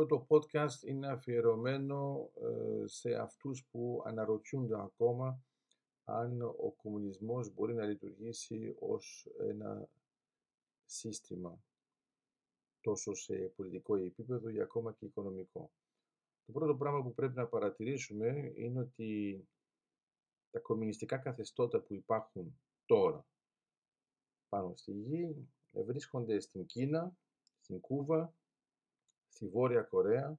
Αυτό το podcast είναι αφιερωμένο ε, σε αυτούς που αναρωτιούνται ακόμα αν ο κομμουνισμός μπορεί να λειτουργήσει ως ένα σύστημα τόσο σε πολιτικό επίπεδο ή ακόμα και οικονομικό. Το πρώτο πράγμα που πρέπει να παρατηρήσουμε είναι ότι τα κομμουνιστικά καθεστώτα που υπάρχουν τώρα πάνω στη γη βρίσκονται στην Κίνα, στην Κούβα, στη Βόρεια Κορέα,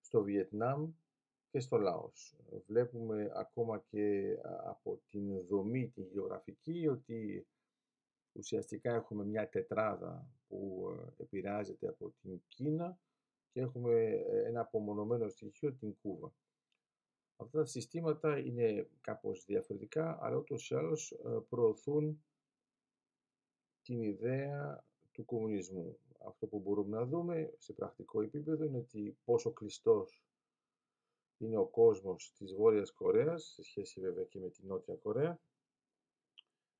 στο Βιετνάμ και στο Λάος. Βλέπουμε ακόμα και από την δομή, τη γεωγραφική, ότι ουσιαστικά έχουμε μια τετράδα που ε, επηρεάζεται από την Κίνα και έχουμε ε, ένα απομονωμένο στοιχείο την Κούβα. Αυτά τα συστήματα είναι κάπως διαφορετικά, αλλά ούτως ή άλλως ε, προωθούν την ιδέα του κομμουνισμού. Αυτό που μπορούμε να δούμε σε πρακτικό επίπεδο είναι ότι πόσο κλειστός είναι ο κόσμος της Βόρειας Κορέας, σε σχέση βέβαια και με την Νότια Κορέα.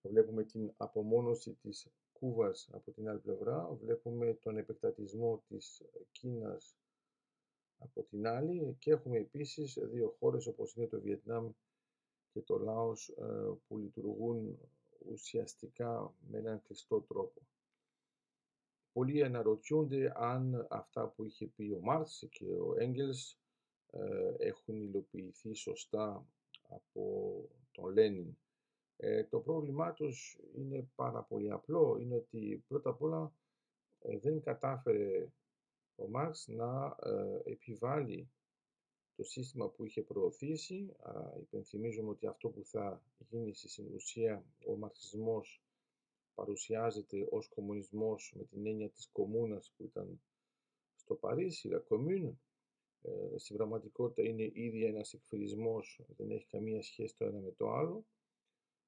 Βλέπουμε την απομόνωση της Κούβας από την άλλη πλευρά, βλέπουμε τον επεκτατισμό της Κίνας από την άλλη και έχουμε επίσης δύο χώρες όπως είναι το Βιετνάμ και το Λάος ε, που λειτουργούν ουσιαστικά με έναν κλειστό τρόπο. Πολλοί αναρωτιούνται αν αυτά που είχε πει ο Μάρξ και ο Έγγελς ε, έχουν υλοποιηθεί σωστά από τον Λένιν. Ε, το πρόβλημά τους είναι πάρα πολύ απλό, είναι ότι πρώτα απ' όλα ε, δεν κατάφερε ο Μάρξ να επιβάλλει το σύστημα που είχε προωθήσει. Υπενθυμίζουμε ότι αυτό που θα γίνει στη συνουσία ο μαρξισμός παρουσιάζεται ως κομμουνισμός με την έννοια της κομμούνας που ήταν στο Παρίσι, la commune. Ε, στην πραγματικότητα είναι ήδη ένας εκφυλισμός, δεν έχει καμία σχέση το ένα με το άλλο.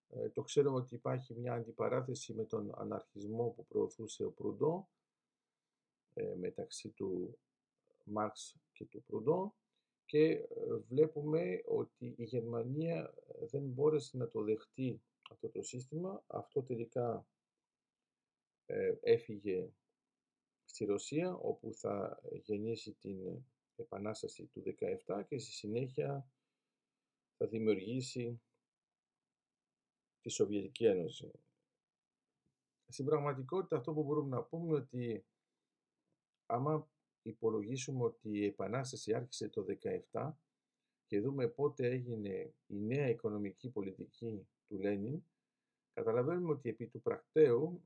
Ε, το ξέρουμε ότι υπάρχει μια αντιπαράθεση με τον αναρχισμό που προωθούσε ο Προυντό, ε, μεταξύ του Μάρξ και του Προυντό και ε, βλέπουμε ότι η Γερμανία δεν μπόρεσε να το δεχτεί αυτό το σύστημα. Αυτό τελικά ε, έφυγε στη Ρωσία όπου θα γεννήσει την Επανάσταση του 17 και στη συνέχεια θα δημιουργήσει τη Σοβιετική Ένωση. Στην πραγματικότητα αυτό που μπορούμε να πούμε είναι ότι άμα υπολογίσουμε ότι η Επανάσταση άρχισε το 17 και δούμε πότε έγινε η νέα οικονομική πολιτική του Λένιν, καταλαβαίνουμε ότι επί του πρακτέου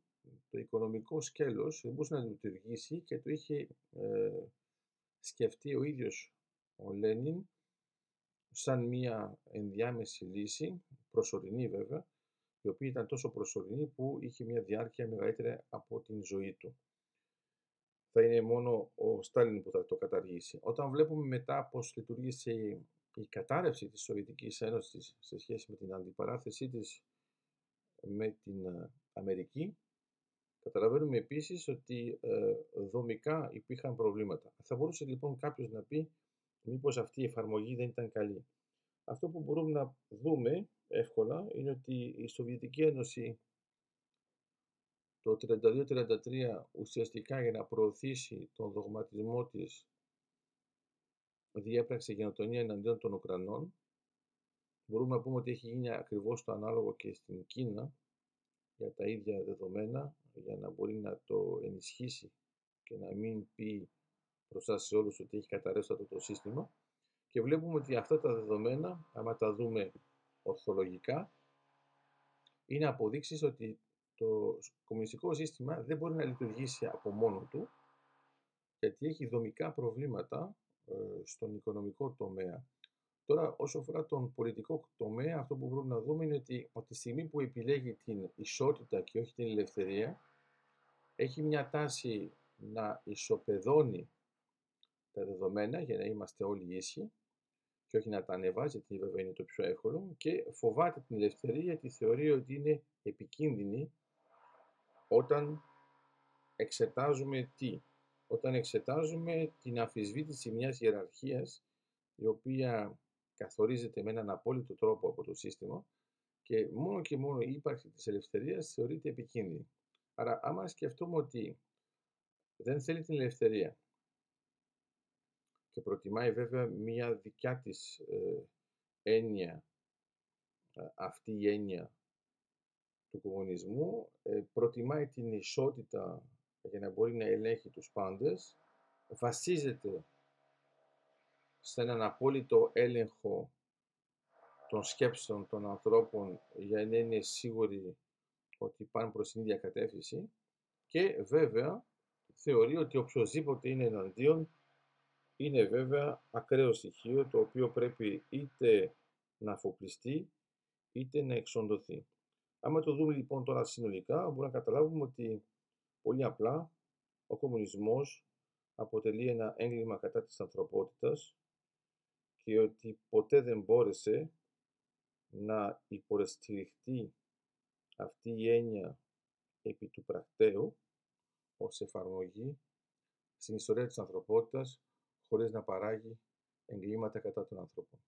το οικονομικό σκέλος δεν μπορούσε να λειτουργήσει και το είχε ε, σκεφτεί ο ίδιος ο Λένιν σαν μία ενδιάμεση λύση, προσωρινή βέβαια, η οποία ήταν τόσο προσωρινή που είχε μια διάρκεια μεγαλύτερη από την ζωή του. Θα είναι μόνο ο Στάλιν που θα το καταργήσει. Όταν βλέπουμε μετά πώς λειτουργήσε η κατάρρευση της Σοβιετικής Ένωσης σε σχέση με την αντιπαράθεσή της με την ε, Αμερική, Καταλαβαίνουμε επίσης ότι ε, δομικά υπήρχαν προβλήματα. Θα μπορούσε λοιπόν κάποιος να πει μήπως αυτή η εφαρμογή δεν ήταν καλή. Αυτό που μπορούμε να δούμε εύκολα είναι ότι η Σοβιετική Ένωση το 32-33 ουσιαστικά για να προωθήσει τον δογματισμό της διέπραξε γενοτονία εναντίον των Ουκρανών. Μπορούμε να πούμε ότι έχει γίνει ακριβώς το ανάλογο και στην Κίνα για τα ίδια δεδομένα για να μπορεί να το ενισχύσει και να μην πει μπροστά σε όλους ότι έχει καταρρεύσει αυτό το σύστημα και βλέπουμε ότι αυτά τα δεδομένα, άμα τα δούμε ορθολογικά, είναι αποδείξεις ότι το κομμουνιστικό σύστημα δεν μπορεί να λειτουργήσει από μόνο του γιατί έχει δομικά προβλήματα ε, στον οικονομικό τομέα. Τώρα, όσο αφορά τον πολιτικό τομέα, αυτό που μπορούμε να δούμε είναι ότι από τη στιγμή που επιλέγει την ισότητα και όχι την ελευθερία, έχει μια τάση να ισοπεδώνει τα δεδομένα για να είμαστε όλοι ίσοι και όχι να τα ανεβάζει, γιατί βέβαια είναι το πιο εύκολο και φοβάται την ελευθερία γιατί θεωρεί ότι είναι επικίνδυνη όταν εξετάζουμε τι. Όταν εξετάζουμε την αφισβήτηση μιας ιεραρχίας η οποία καθορίζεται με έναν απόλυτο τρόπο από το σύστημα και μόνο και μόνο η ύπαρξη της ελευθερίας θεωρείται επικίνδυνη. Άρα άμα σκεφτούμε ότι δεν θέλει την ελευθερία και προτιμάει βέβαια μία δικιά της ε, έννοια, αυτή η έννοια του κομμουνισμού, ε, προτιμάει την ισότητα για να μπορεί να ελέγχει τους πάντες, βασίζεται σε έναν απόλυτο έλεγχο των σκέψεων των ανθρώπων για να είναι σίγουροι ότι πάνε προς την ίδια κατεύθυνση και βέβαια θεωρεί ότι οποιοδήποτε είναι εναντίον είναι βέβαια ακραίο στοιχείο το οποίο πρέπει είτε να αφοπλιστεί είτε να εξοντωθεί. Άμα το δούμε λοιπόν τώρα συνολικά μπορούμε να καταλάβουμε ότι πολύ απλά ο κομμουνισμός αποτελεί ένα έγκλημα κατά της ανθρωπότητας και ότι ποτέ δεν μπόρεσε να υποστηριχτεί αυτή η έννοια επί του πρακτέου ως εφαρμογή στην ιστορία της ανθρωπότητας χωρίς να παράγει εγκλήματα κατά των ανθρώπων.